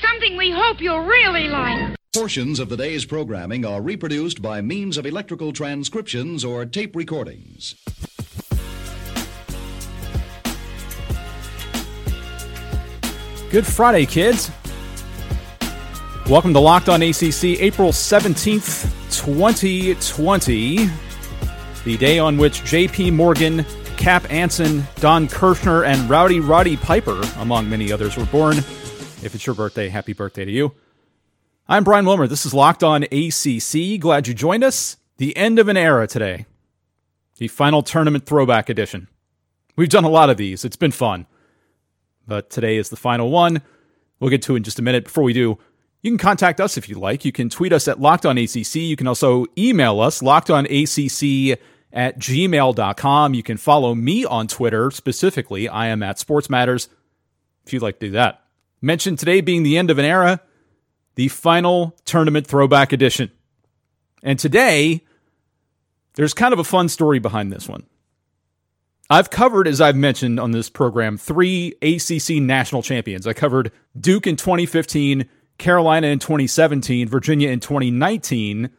something we hope you'll really like. Portions of the day's programming are reproduced by means of electrical transcriptions or tape recordings. Good Friday, kids. Welcome to Locked On ACC, April 17th, 2020, the day on which JP Morgan, Cap Anson, Don Kirshner, and Rowdy Roddy Piper, among many others, were born. If it's your birthday, happy birthday to you. I'm Brian Wilmer. This is Locked On ACC. Glad you joined us. The end of an era today. The final tournament throwback edition. We've done a lot of these. It's been fun but today is the final one. We'll get to it in just a minute. Before we do, you can contact us if you like. You can tweet us at Locked On ACC. You can also email us, lockedonacc at gmail.com. You can follow me on Twitter specifically. I am at Sports Matters if you'd like to do that. Mentioned today being the end of an era, the final tournament throwback edition. And today, there's kind of a fun story behind this one. I've covered, as I've mentioned on this program, three ACC national champions. I covered Duke in 2015, Carolina in 2017, Virginia in 2019,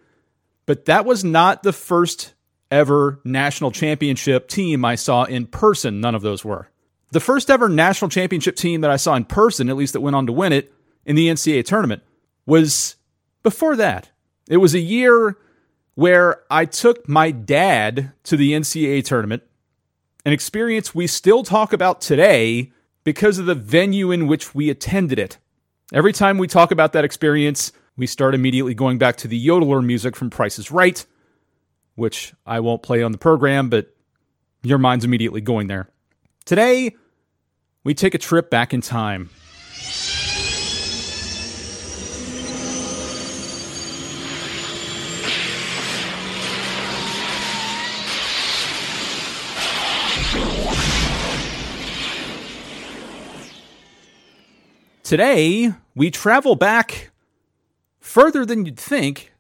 but that was not the first ever national championship team I saw in person. None of those were. The first ever national championship team that I saw in person, at least that went on to win it in the NCAA tournament, was before that. It was a year where I took my dad to the NCAA tournament an experience we still talk about today because of the venue in which we attended it. Every time we talk about that experience, we start immediately going back to the yodeler music from Price is Right, which I won't play on the program, but your mind's immediately going there. Today, we take a trip back in time. Today, we travel back further than you'd think,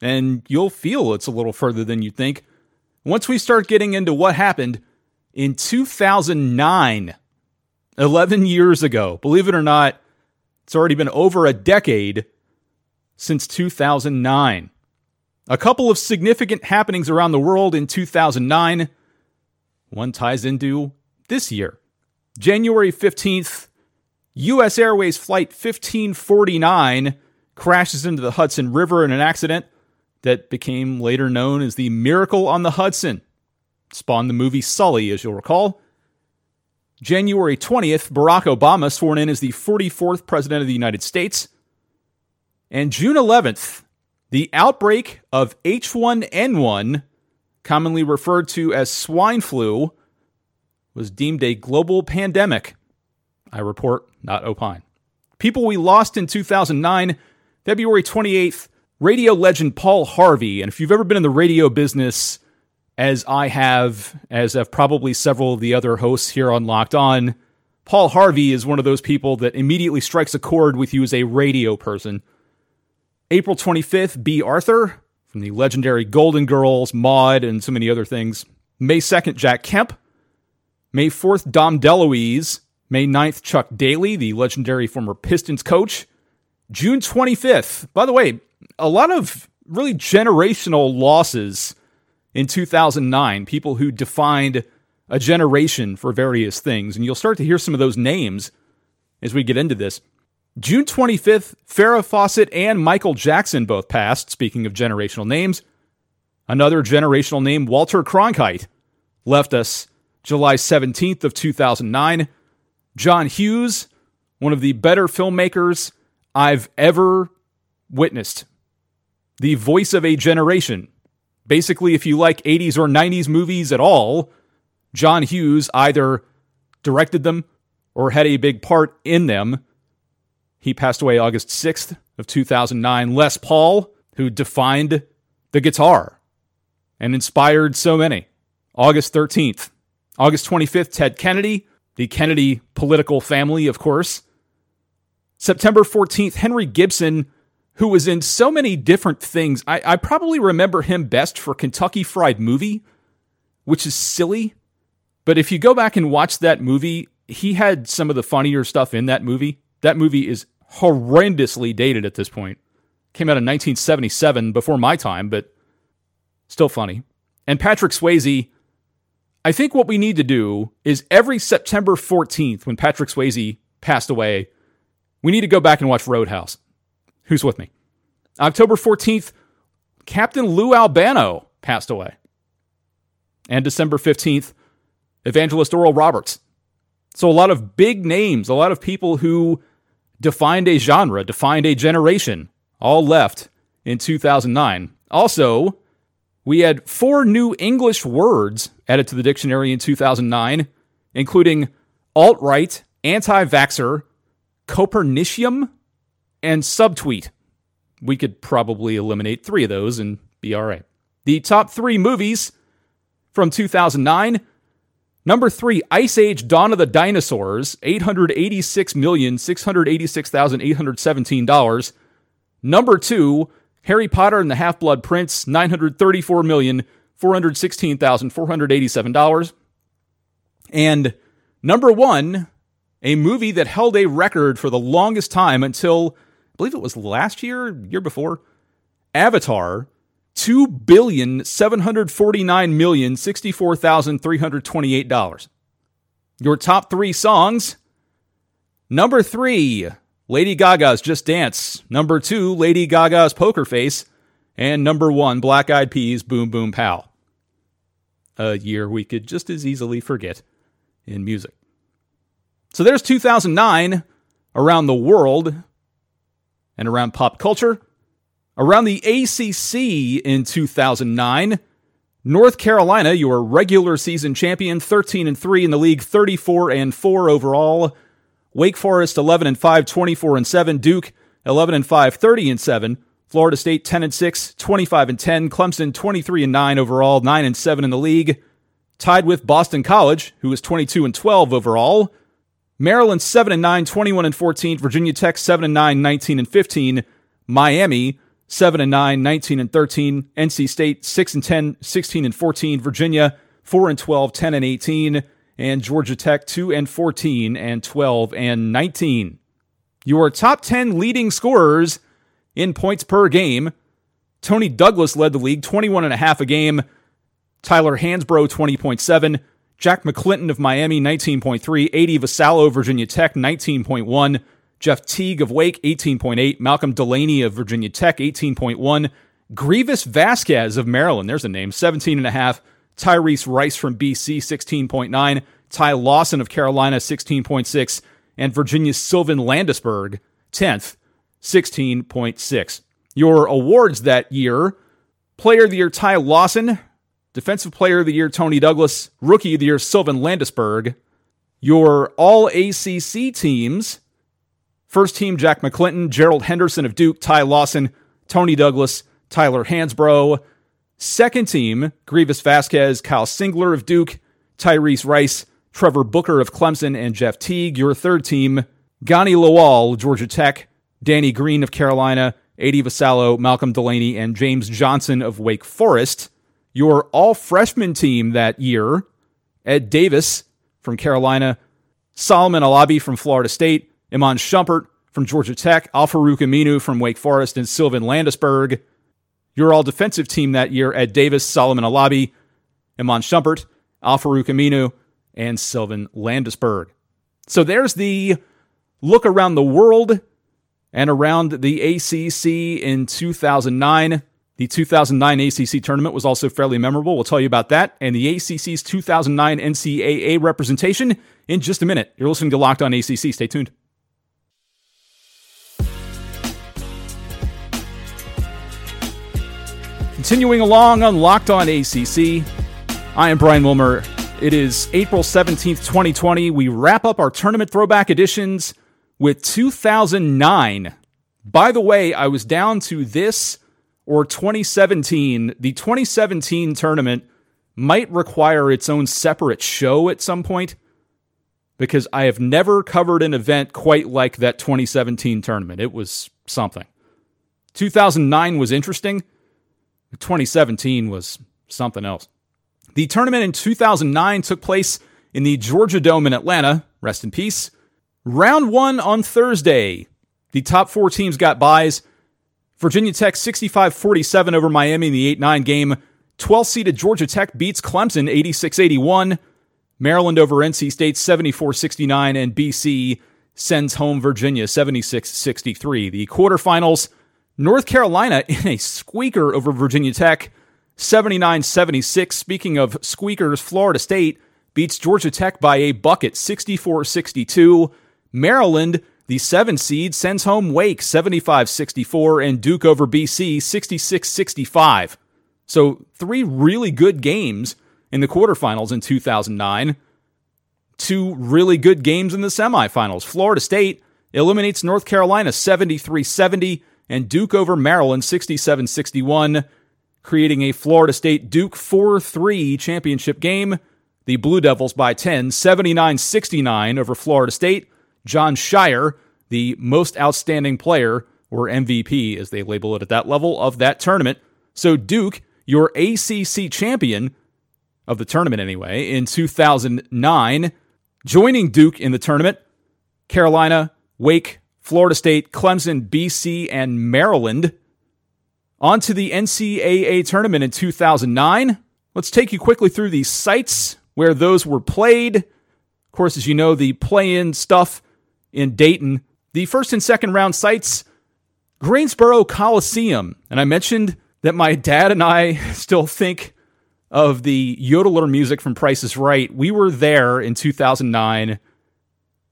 and you'll feel it's a little further than you'd think once we start getting into what happened in 2009, 11 years ago. Believe it or not, it's already been over a decade since 2009. A couple of significant happenings around the world in 2009. One ties into this year. January 15th, U.S. Airways Flight 1549 crashes into the Hudson River in an accident that became later known as the Miracle on the Hudson. Spawned the movie Sully, as you'll recall. January 20th, Barack Obama sworn in as the 44th President of the United States. And June 11th, the outbreak of H1N1, commonly referred to as swine flu, was deemed a global pandemic. I report, not opine. People we lost in 2009, February 28th, radio legend Paul Harvey. And if you've ever been in the radio business, as I have, as have probably several of the other hosts here on Locked On, Paul Harvey is one of those people that immediately strikes a chord with you as a radio person. April 25th, Bea Arthur from the legendary Golden Girls, Maude, and so many other things. May 2nd, Jack Kemp. May 4th, Dom DeLuise. May 9th, Chuck Daly, the legendary former Pistons coach. June 25th, by the way, a lot of really generational losses in 2009, people who defined a generation for various things. And you'll start to hear some of those names as we get into this. June 25th, Farrah Fawcett and Michael Jackson both passed, speaking of generational names. Another generational name, Walter Cronkite, left us July 17th of 2009. John Hughes, one of the better filmmakers I've ever witnessed. The voice of a generation. Basically, if you like 80s or 90s movies at all, John Hughes either directed them or had a big part in them. He passed away August 6th of 2009. Les Paul, who defined the guitar and inspired so many. August 13th. August 25th, Ted Kennedy, the Kennedy political family, of course. September 14th, Henry Gibson, who was in so many different things. I, I probably remember him best for Kentucky Fried Movie, which is silly. But if you go back and watch that movie, he had some of the funnier stuff in that movie. That movie is horrendously dated at this point. Came out in 1977, before my time, but still funny. And Patrick Swayze, I think what we need to do is every September 14th, when Patrick Swayze passed away, we need to go back and watch Roadhouse. Who's with me? October 14th, Captain Lou Albano passed away. And December 15th, Evangelist Oral Roberts. So a lot of big names, a lot of people who defined a genre, defined a generation, all left in 2009. Also, we had four new English words added to the dictionary in 2009, including alt right, anti vaxxer, Copernicium, and subtweet. We could probably eliminate three of those and be all right. The top three movies from 2009 Number three, Ice Age Dawn of the Dinosaurs, $886,686,817. Number two, Harry Potter and the Half Blood Prince, $934,416,487. And number one, a movie that held a record for the longest time until, I believe it was last year, year before, Avatar, two billion seven hundred forty nine million sixty four thousand three hundred twenty eight dollars. Your top three songs. Number three, Lady Gaga's Just Dance. Number two, Lady Gaga's Poker Face. And number one, Black Eyed Peas Boom Boom Pow. A year we could just as easily forget in music. So there's 2009 around the world and around pop culture. Around the ACC in 2009, North Carolina, your regular season champion, 13 and 3 in the league, 34 and 4 overall. Wake Forest 11 and 5, 24 and 7. Duke 11 and 5, 30 and 7. Florida State 10 and 6, 25 and 10. Clemson 23 and 9 overall, 9 and 7 in the league. Tied with Boston College, who is 22 and 12 overall. Maryland 7 and 9, 21 and 14. Virginia Tech 7 and 9, 19 and 15. Miami 7 and 9, 19 and 13. NC State 6 and 10, 16 and 14. Virginia 4 and 12, 10 and 18. And Georgia Tech 2 and 14 and 12 and 19. Your top 10 leading scorers in points per game. Toney Douglas led the league, 21 and a half a game. Tyler Hansbrough 20.7. Jack McClinton of Miami 19.3. AD Vassallo Virginia Tech 19.1. Jeff Teague of Wake, 18.8. Malcolm Delaney of Virginia Tech, 18.1. Greivis Vasquez of Maryland, there's a name, 17.5. Tyrese Rice from BC, 16.9. Ty Lawson of Carolina, 16.6. And Virginia's Sylvan Landesberg, 10th, 16.6. Your awards that year Player of the Year, Ty Lawson. Defensive Player of the Year, Toney Douglas. Rookie of the Year, Sylvan Landesberg. Your All ACC teams First team, Jack McClinton, Gerald Henderson of Duke, Ty Lawson, Toney Douglas, Tyler Hansbrough. Second team, Greivis Vasquez, Kyle Singler of Duke, Tyrese Rice, Trevor Booker of Clemson, and Jeff Teague. Your third team, Gani Lawal, Georgia Tech, Danny Green of Carolina, AD Vassallo, Malcolm Delaney, and James Johnson of Wake Forest. Your all freshman team that year, Ed Davis from Carolina, Solomon Alabi from Florida State, Iman Shumpert from Georgia Tech, Al-Farouq Aminu from Wake Forest, and Sylvan Landesberg. Your all defensive team that year Ed Davis, Solomon Alabi, Iman Shumpert, Al-Farouq Aminu, and Sylvan Landesberg. So there's the look around the world and around the ACC in 2009. The 2009 ACC tournament was also fairly memorable. We'll tell you about that and the ACC's 2009 NCAA representation in just a minute. You're listening to Locked On ACC. Stay tuned. Continuing along on Locked On ACC, I am Brian Wilmer. It is April 17th, 2020. We wrap up our tournament throwback editions with 2009. By the way, I was down to this or 2017. The 2017 tournament might require its own separate show at some point because I have never covered an event quite like that 2017 tournament. It was something. 2009 was interesting 2017 was something else. The tournament in 2009 took place in the Georgia Dome in Atlanta. Rest in peace. Round one on Thursday. The top four teams got buys. Virginia Tech 65 47 over Miami in the 8 9 game. 12 seeded Georgia Tech beats Clemson 86 81. Maryland over NC State 74 69. And BC sends home Virginia 76 63. The quarterfinals North Carolina in a squeaker over Virginia Tech 79 76. Speaking of squeakers, Florida State beats Georgia Tech by a bucket 64 62. Maryland, the seven seed, sends home Wake 75 64 and Duke over BC 66 65. So, three really good games in the quarterfinals in 2009. Two really good games in the semifinals. Florida State eliminates North Carolina 73 70 and Duke over Maryland 67 61, creating a Florida State Duke 4 3 championship game. The Blue Devils by 10, 79 69 over Florida State. Jon Scheyer the most outstanding player, or MVP as they label it at that level, of that tournament. So Duke, your ACC champion of the tournament anyway, in 2009, joining Duke in the tournament, Carolina, Wake, Florida State, Clemson, BC, and Maryland. On to the NCAA tournament in 2009. Let's take you quickly through the sites where those were played. Of course, as you know, the play in stuff in Dayton. The first and second round sites Greensboro Coliseum. And I mentioned that my dad and I still think of the yodeler music from Price is Right. We were there in 2009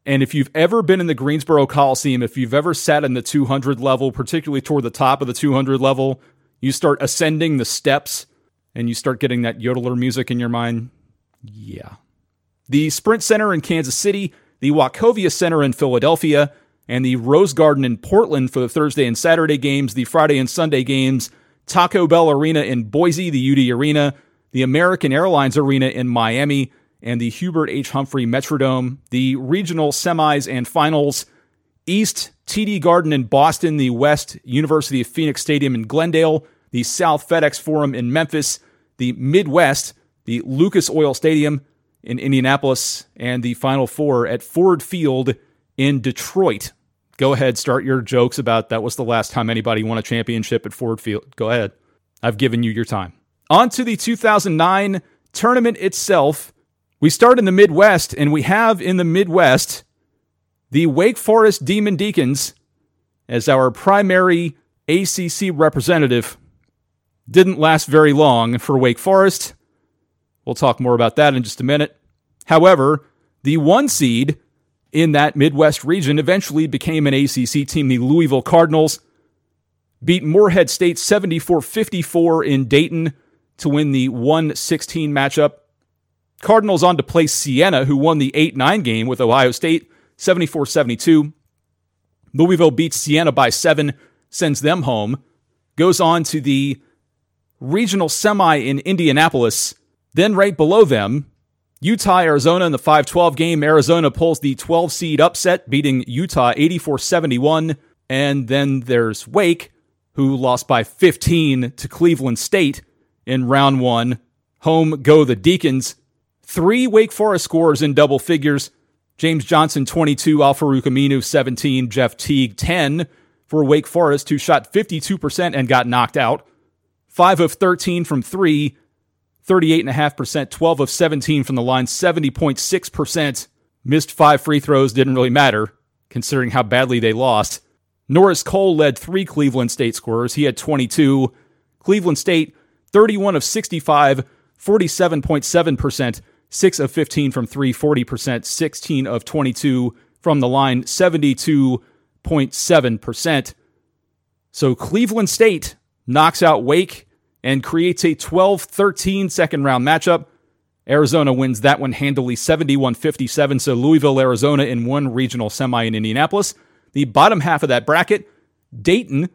and if you've ever been in the Greensboro Coliseum, if you've ever sat in the 200 level, particularly toward the top of the 200 level, you start ascending the steps and you start getting that yodeler music in your mind. Yeah. The Sprint Center in Kansas City, the Wachovia Center in Philadelphia, and the Rose Garden in Portland for the Thursday and Saturday games, the Friday and Sunday games, Taco Bell Arena in Boise, the UD Arena, the American Airlines Arena in Miami, and the Hubert H. Humphrey Metrodome, the regional semis and finals, East TD Garden in Boston, the West University of Phoenix Stadium in Glendale, the South FedEx Forum in Memphis, the Midwest, the Lucas Oil Stadium in Indianapolis, and the Final Four at Ford Field in Detroit. Go ahead, start your jokes about that was the last time anybody won a championship at Ford Field. Go ahead. I've given you your time. On to the 2009 tournament itself. We start in the Midwest, and we have in the Midwest the Wake Forest Demon Deacons as our primary ACC representative. Didn't last very long for Wake Forest. We'll talk more about that in just a minute. However, the one seed in that Midwest region eventually became an ACC team. The Louisville Cardinals beat Morehead State 74 54 in Dayton to win the 116 matchup. Cardinals on to play Siena, who won the 8 9 game with Ohio State 74 72. Louisville beats Siena by seven, sends them home. Goes on to the regional semi in Indianapolis. Then, right below them, Utah, Arizona in the 5 12 game. Arizona pulls the 12 seed upset, beating Utah 84 71. And then there's Wake, who lost by 15 to Cleveland State in round one. Home go the Deacons Three Wake Forest scores in double figures. James Johnson, 22, Al-Farouq Aminu, 17, Jeff Teague, 10 for Wake Forest, who shot 52% and got knocked out. 5 of 13 from 3, 38.5%, 12 of 17 from the line, 70.6%. Missed five free throws, didn't really matter, considering how badly they lost. Norris Cole led three Cleveland State scorers. He had 22. Cleveland State, 31 of 65, 47.7%. 6 of 15 from 3, 40%, 16 of 22 from the line, 72.7%. So Cleveland State knocks out Wake and creates a 12 13 second round matchup. Arizona wins that one handily 71 57. So Louisville, Arizona in one regional semi in Indianapolis. The bottom half of that bracket, Dayton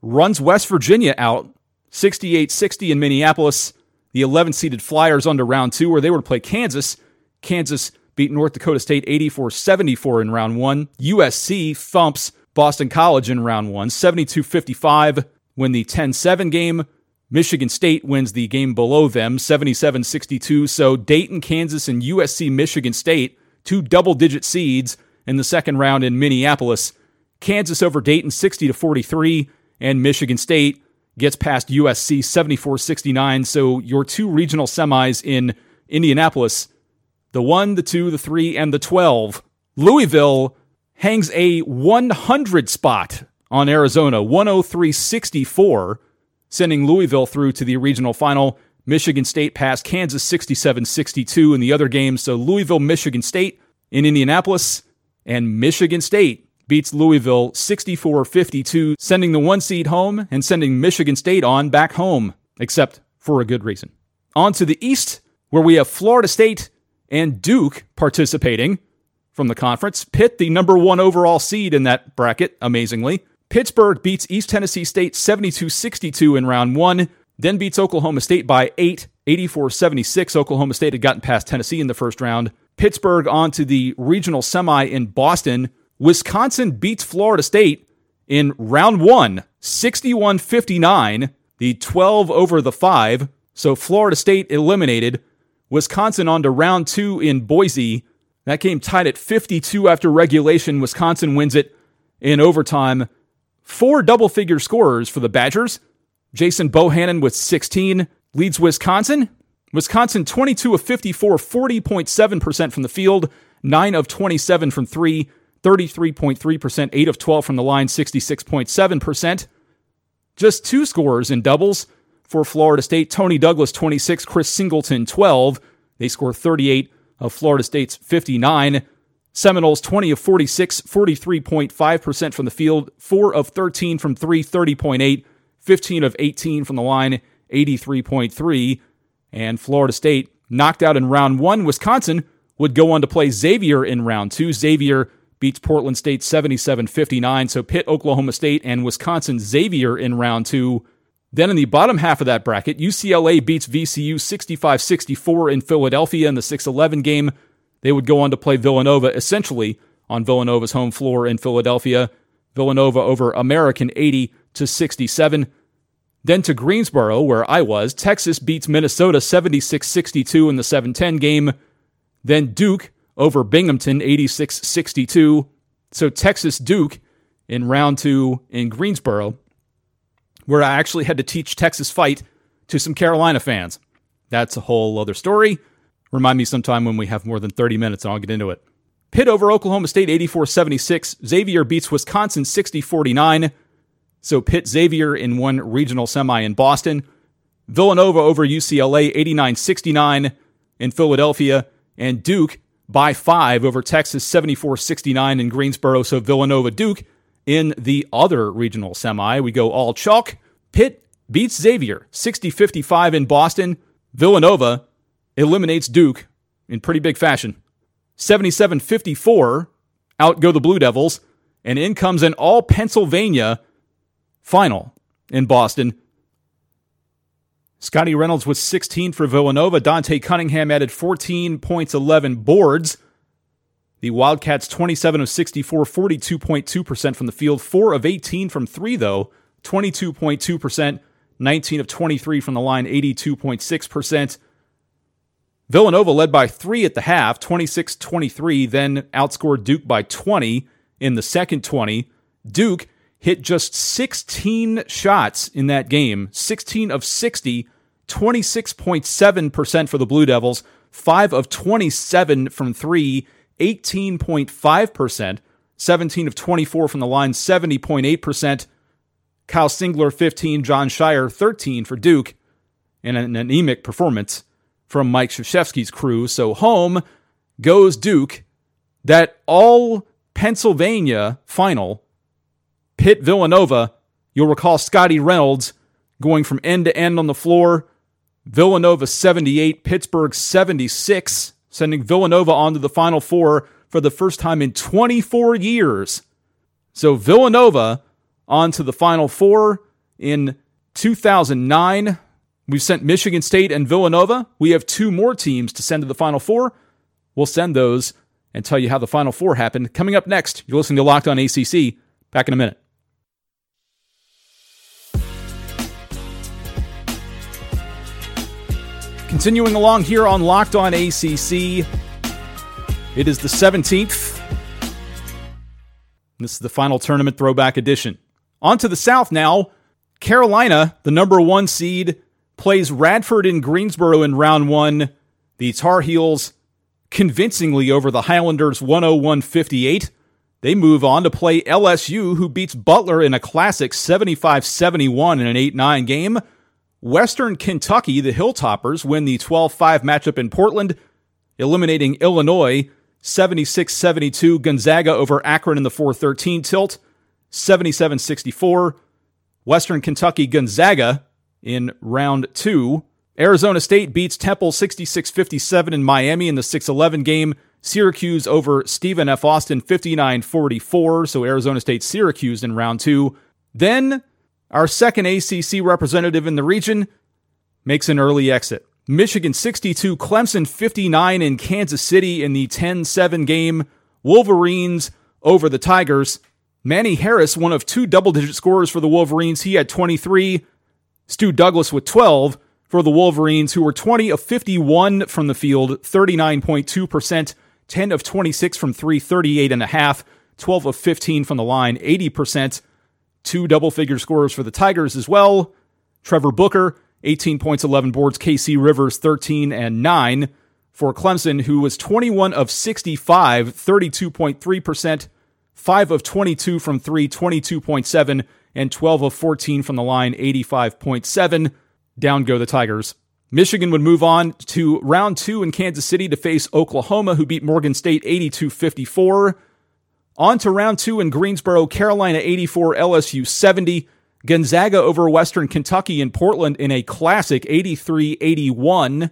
runs West Virginia out 68 60 in Minneapolis the 11 seeded Flyers under round two, where they were to play Kansas. Kansas beat North Dakota State 84 74 in round one. USC thumps Boston College in round one, 72 55. Win the 10 7 game. Michigan State wins the game below them, 77 62. So Dayton, Kansas, and USC Michigan State, two double digit seeds in the second round in Minneapolis, Kansas over Dayton 60 to 43, and Michigan State gets past USC 74 69. So your two regional semis in Indianapolis, the one, the two, the three, and the 12. Louisville hangs a 100 spot on Arizona, 103 64, sending Louisville through to the regional final. Michigan State passed Kansas 67 62 in the other games. So Louisville, Michigan State in Indianapolis, and Michigan State beats Louisville 64 52, sending the one seed home and sending Michigan State on back home, except for a good reason. On to the East, where we have Florida State and Duke participating from the conference. Pitt, the number one overall seed in that bracket, amazingly. Pittsburgh beats East Tennessee State 72 62 in round one then beats Oklahoma State by 8, 84 76. Oklahoma State had gotten past Tennessee in the first round. Pittsburgh on to the regional semi in Boston. Wisconsin beats Florida State in round one, 61 59, the 12 over the 5. So Florida State eliminated. Wisconsin on to round two in Boise. That game tied at 52 after regulation. Wisconsin wins it in overtime. Four double figure scorers for the Badgers. Jason Bohannon with 16 leads Wisconsin. Wisconsin 22 of 54, 40.7% from the field, 9 of 27 from 3, 33.3%, 8 of 12 from the line, 66.7%. Just two scorers in doubles for Florida State. Toney Douglas 26, Chris Singleton 12. They score 38 of Florida State's 59. Seminoles 20 of 46, 43.5% from the field, 4 of 13 from 3, 30.8. 15 of 18 from the line, 83.3. And Florida State knocked out in round one. Wisconsin would go on to play Xavier in round two. Xavier beats Portland State 77 59. So Pitt, Oklahoma State, and Wisconsin Xavier in round two. Then in the bottom half of that bracket, UCLA beats VCU 65 64 in Philadelphia in the 6 11 game. They would go on to play Villanova essentially on Villanova's home floor in Philadelphia. Villanova over American 80 to 67. Then to Greensboro, where I was, Texas beats Minnesota 76 62 in the 7 10 game. Then Duke over Binghamton 86 62. So Texas Duke in round two in Greensboro, where I actually had to teach Texas fight to some Carolina fans. That's a whole other story. Remind me sometime when we have more than 30 minutes and I'll get into it. Pitt over Oklahoma State 84 76. Xavier beats Wisconsin 60 49. So Pitt Xavier in one regional semi in Boston. Villanova over UCLA 89 69 in Philadelphia. And Duke by five over Texas 74 69 in Greensboro. So Villanova Duke in the other regional semi. We go all chalk. Pitt beats Xavier 60 55 in Boston. Villanova eliminates Duke in pretty big fashion. 77 54 out go the Blue Devils. And in comes an all Pennsylvania final in Boston. Scottie Reynolds with 16 for Villanova. Dante Cunningham added 14 points, 11 boards. The Wildcats 27 of 64, 42.2% from the field, 4 of 18 from 3 though, 22.2%, 19 of 23 from the line, 82.6%. Villanova led by 3 at the half, 26-23, then outscored Duke by 20 in the second 20. Duke hit just 16 shots in that game, 16 of 60, 26.7% for the Blue Devils, 5 of 27 from 3, 18.5%, 17 of 24 from the line, 70.8%. Kyle Singler 15, Jon Scheyer 13 for Duke, and an anemic performance from Mike Krzyzewski's crew. So home goes Duke. That all Pennsylvania final Pitt Villanova, you'll recall Scottie Reynolds going from end to end on the floor. Villanova 78, Pittsburgh 76, sending Villanova on to the Final Four for the first time in 24 years. So Villanova on to the Final Four in 2009. We've sent Michigan State and Villanova. We have two more teams to send to the Final Four. We'll send those and tell you how the Final Four happened. Coming up next, you're listening to Locked on ACC. Back in a minute. Continuing along here on Locked On ACC, it is the 17th. This is the final tournament throwback edition. On to the South now. Carolina, the number one seed, plays Radford in Greensboro in round one. The Tar Heels convincingly over the Highlanders 101 58. They move on to play LSU, who beats Butler in a classic 75 71 in an 8 9 game. Western Kentucky, the Hilltoppers, win the 12 5 matchup in Portland, eliminating Illinois 76 72. Gonzaga over Akron in the 4 13 tilt, 77 64. Western Kentucky Gonzaga in round two. Arizona State beats Temple 66 57 in Miami in the 6 11 game. Syracuse over Stephen F. Austin 59 44. So Arizona State Syracuse in round two. Then our second ACC representative in the region makes an early exit. Michigan 62, Clemson 59 in Kansas City in the 10 7 game. Wolverines over the Tigers. Manny Harris, one of two double digit scorers for the Wolverines. He had 23. Stu Douglass with 12 for the Wolverines, who were 20 of 51 from the field, 39.2%, 10 of 26 from three, 38.5, 12 of 15 from the line, 80%. Two double figure scorers for the Tigers as well. Trevor Booker, 18 points, 11 boards. KC Rivers, 13 and 9 for Clemson, who was 21 of 65, 32.3%, 5 of 22 from 3, 22.7, and 12 of 14 from the line, 85.7. Down go the Tigers. Michigan would move on to round two in Kansas City to face Oklahoma, who beat Morgan State 82 54. On to round two in Greensboro, Carolina 84, LSU 70. Gonzaga over Western Kentucky in Portland in a classic 83 81.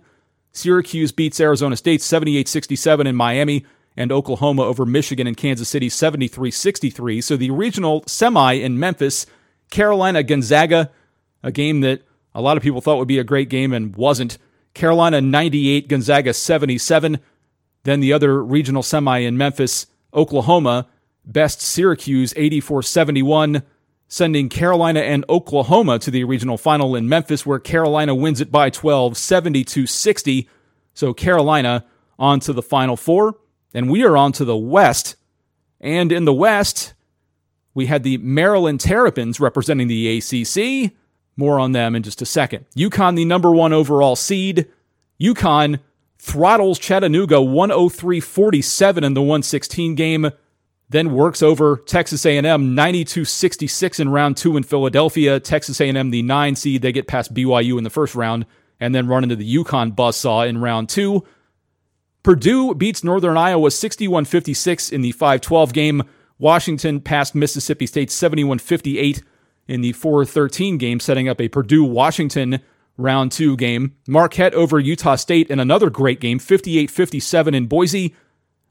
Syracuse beats Arizona State 78 67 in Miami, and Oklahoma over Michigan and Kansas City 73 63. So the regional semi in Memphis, Carolina Gonzaga, a game that a lot of people thought would be a great game and wasn't. Carolina 98, Gonzaga 77. Then the other regional semi in Memphis, Oklahoma, best Syracuse 84 71 sending Carolina and Oklahoma to the regional final in Memphis, where Carolina wins it by 12, 72 60. So Carolina on to the final four. And we are on to the West. And in the West, we had the Maryland Terrapins representing the ACC. More on them in just a second. UConn, the number one overall seed. UConn throttles Chattanooga 103 47 in the 116 game then works over Texas A&M 92-66 in round 2 in Philadelphia. Texas A&M the 9 seed, they get past BYU in the first round and then run into the UConn buzzsaw in round 2. Purdue beats Northern Iowa 61-56 in the 5-12 game. Washington passed Mississippi State 71-58 in the 4-13 game, setting up a Purdue-Washington round 2 game. Marquette over Utah State in another great game, 58-57 in Boise.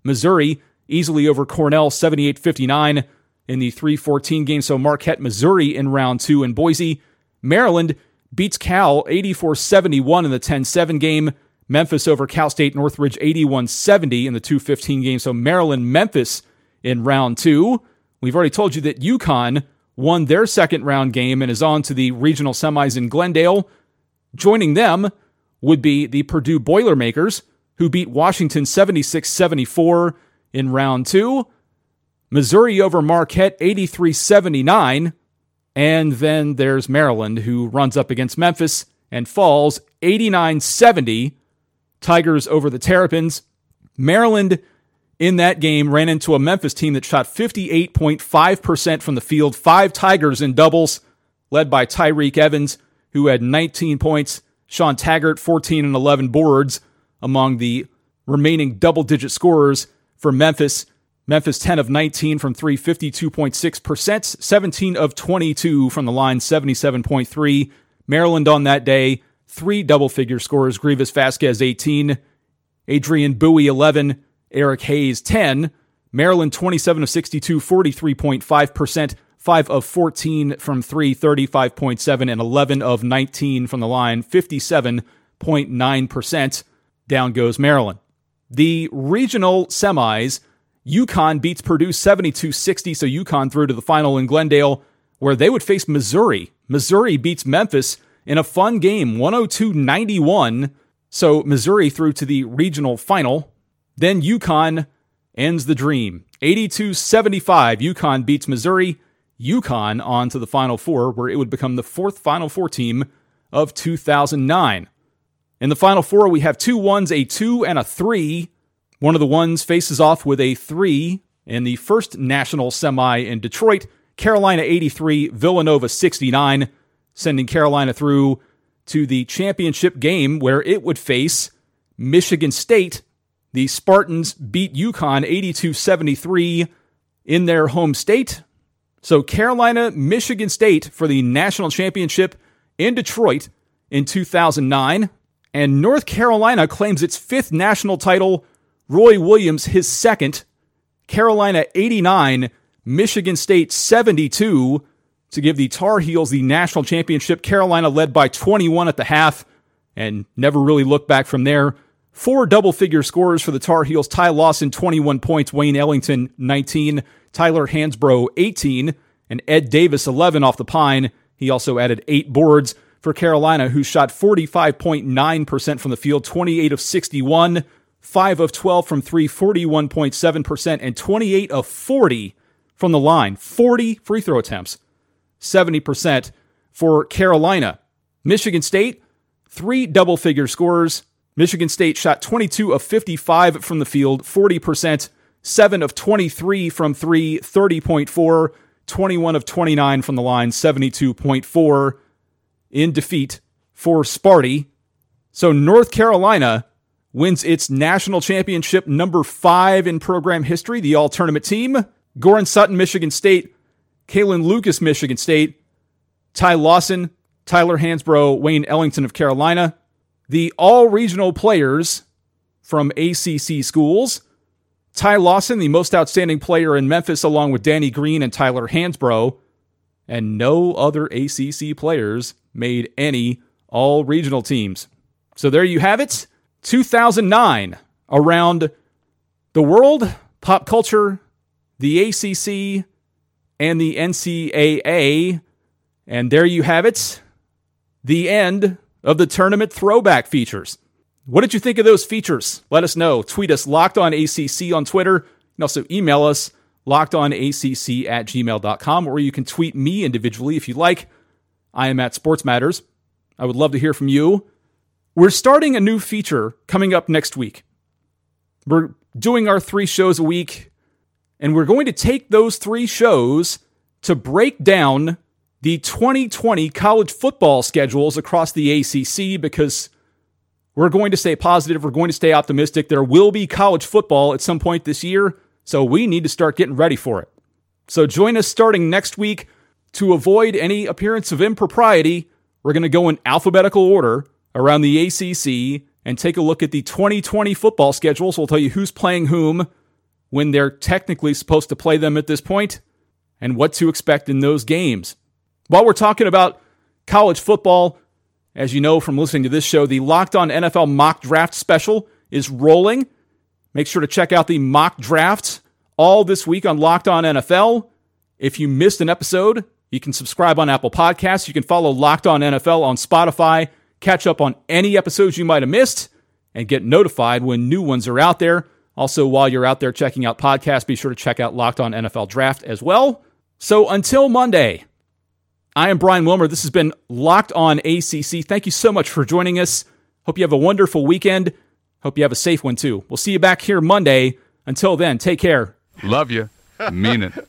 Missouri easily over Cornell 78 59 in the 3 14 game. So Marquette, Missouri in round two in Boise. Maryland beats Cal 84 71 in the 10 7 game. Memphis over Cal State Northridge 81 70 in the 215 game. So Maryland, Memphis in round two. We've already told you that UConn won their second round game and is on to the regional semis in Glendale. Joining them would be the Purdue Boilermakers, who beat Washington 76 74 in round two. Missouri over Marquette 83 79. And then there's Maryland, who runs up against Memphis and falls 89 70. Tigers over the Terrapins. Maryland in that game ran into a Memphis team that shot 58.5% from the field, five Tigers in doubles, led by Tyreke Evans, who had 19 points, Shawn Taggart, 14 and 11 boards among the remaining double digit scorers for Memphis. Memphis 10 of 19 from 3, 52.6%, 17 of 22 from the line, 77.3. Maryland on that day, three double figure scorers Greivis Vasquez 18, Adrian Bowie 11, Eric Hayes 10. Maryland 27 of 62, 43.5%, 5 of 14 from 3, 35.7, and 11 of 19 from the line, 57.9%. Down goes Maryland. The regional semis, UConn beats Purdue 72 60, so UConn through to the final in Glendale, where they would face Missouri. Missouri beats Memphis in a fun game, 102 91. So Missouri through to the regional final. Then UConn ends the dream. 82 75, UConn beats Missouri. UConn on to the Final Four, where it would become the fourth Final Four team of 2009. In the Final Four, we have two ones, a two, and a three. One of the ones faces off with a three in the first national semi in Detroit. Carolina 83, Villanova 69, sending Carolina through to the championship game where it would face Michigan State. The Spartans beat UConn 82 73 in their home state. So, Carolina, Michigan State for the national championship in Detroit in 2009. And North Carolina claims its fifth national title, Roy Williams his second. Carolina 89, Michigan State 72 to give the Tar Heels the national championship. Carolina led by 21 at the half and never really looked back from there. Four double figure scores for the Tar Heels. Ty Lawson, 21 points. Wayne Ellington, 19. Tyler Hansbrough, 18. And Ed Davis, 11 off the pine. He also added eight boards for Carolina, who shot 45.9% from the field, 28 of 61, 5 of 12 from 3, 41.7%, and 28 of 40 from the line. 40 free throw attempts, 70% for Carolina. Michigan State, three double figure scores. Michigan State shot 22 of 55 from the field, 40%, 7 of 23 from 3, 30.4, 21 of 29 from the line, 72.4 in defeat for Sparty. So North Carolina wins its national championship number 5 in program history, the all tournament team. Goran Suton, Michigan State, Kalin Lucas, Michigan State, Ty Lawson, Tyler Hansbrough, Wayne Ellington of Carolina, the all regional players from ACC schools. Ty Lawson, the most outstanding player in Memphis, along with Danny Green and Tyler Hansbrough, and no other ACC players made any all regional teams. So there you have it. 2009, around the world, pop culture, the ACC, and the NCAA. And there you have it. The end of the tournament throwback features. What did you think of those features? Let us know. Tweet us locked on ACC on Twitter. And also email us locked on ACC at gmail.com, or you can tweet me individually if you like. I am at Sports Matters. I would love to hear from you. We're starting a new feature coming up next week. We're doing our three shows a week, and we're going to take those three shows to break down the 2020 college football schedules across the ACC because we're going to stay positive. We're going to stay optimistic. There will be college football at some point this year, so we need to start getting ready for it. So join us starting next week to avoid any appearance of impropriety. We're going to go in alphabetical order around the ACC and take a look at the 2020 football schedules. We'll tell you who's playing whom, when they're technically supposed to play them at this point, and what to expect in those games. While we're talking about college football, as you know from listening to this show, the Locked On NFL mock draft special is rolling. Make sure to check out the mock drafts all this week on Locked On NFL. If you missed an episode, you can subscribe on Apple Podcasts. You can follow Locked On NFL on Spotify, catch up on any episodes you might have missed, and get notified when new ones are out there. Also, while you're out there checking out podcasts, be sure to check out Locked On NFL Draft as well. So until Monday, I am Brian Wilmer. This has been Locked On ACC. Thank you so much for joining us. Hope you have a wonderful weekend. Hope you have a safe one too. We'll see you back here Monday. Until then, take care. Love you. Mean it.